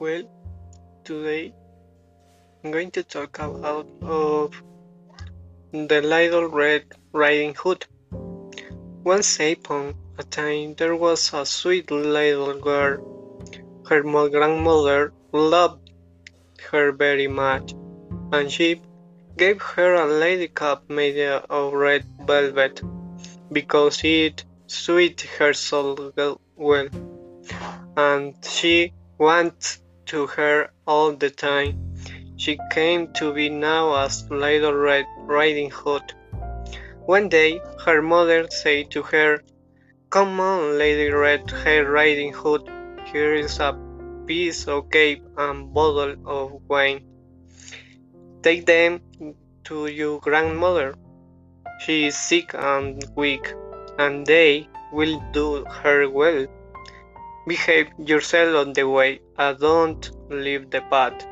Well, today I'm going to talk about of the Little Red Riding Hood. Once upon a time there was a sweet little girl. Her grandmother loved her very much, and she gave her a lady cap made of red velvet because it suited her soul well, and she went to her all the time. She came to be known as Little Red Riding Hood. One day, her mother said to her, Come on, Lady Red Hair Riding Hood, here is a piece of cake and bottle of wine. Take them to your grandmother. She is sick and weak, and they will do her well. Behave yourself on the way, and don't leave the path.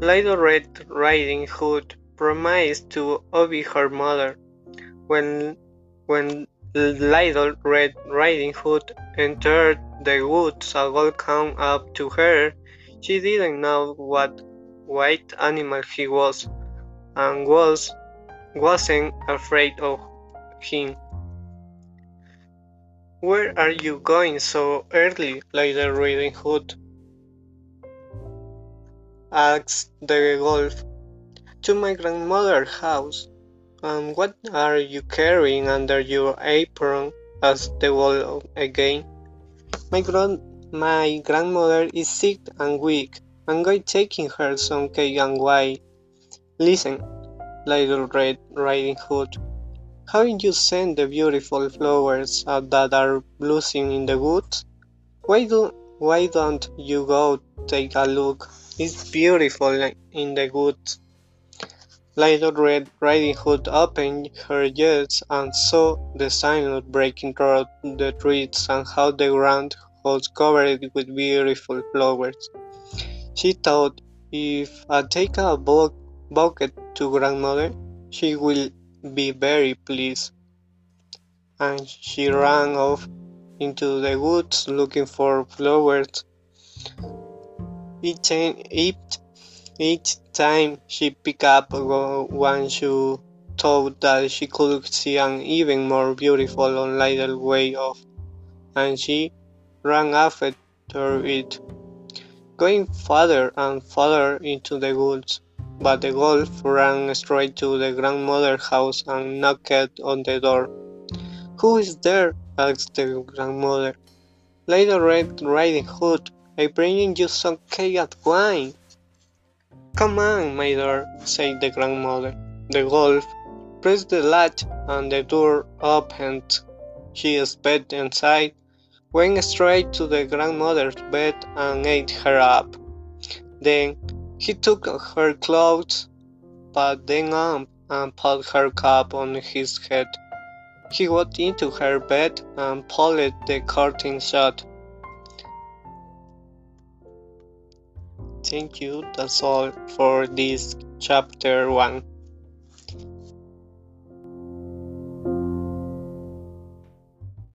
Little Red Riding Hood promised to obey her mother. When, when Little Red Riding Hood entered the woods, a wolf came up to her. She didn't know what white animal he was, and was wasn't afraid of him. Where are you going so early, Little Riding Hood? asked the wolf. To my grandmother's house. And what are you carrying under your apron? asked the wolf again. My, grand my grandmother is sick and weak. I'm going taking her some cake and wine. Listen, Little Red Riding Hood. Haven't you seen the beautiful flowers uh, that are blooming in the woods? Why, do, why don't you go take a look? It's beautiful in the woods. Little Red Riding Hood opened her eyes and saw the sunlight breaking through the trees and how the ground was covered with beautiful flowers. She thought, if I take a bucket to grandmother, she will be very pleased. And she ran off into the woods looking for flowers. Each, each, each time she picked up one she thought that she could see an even more beautiful and way off, and she ran after it, going farther and farther into the woods. But the wolf ran straight to the grandmother's house and knocked on the door. Who is there? asked the grandmother. Little Red Riding Hood, I bring you some cake and wine. Come on, my dear, said the grandmother. The wolf pressed the latch and the door opened. She sped inside, went straight to the grandmother's bed and ate her up. Then he took her clothes, put them on, and put her cap on his head. He got into her bed and pulled the curtain shut. Thank you, that's all for this chapter 1.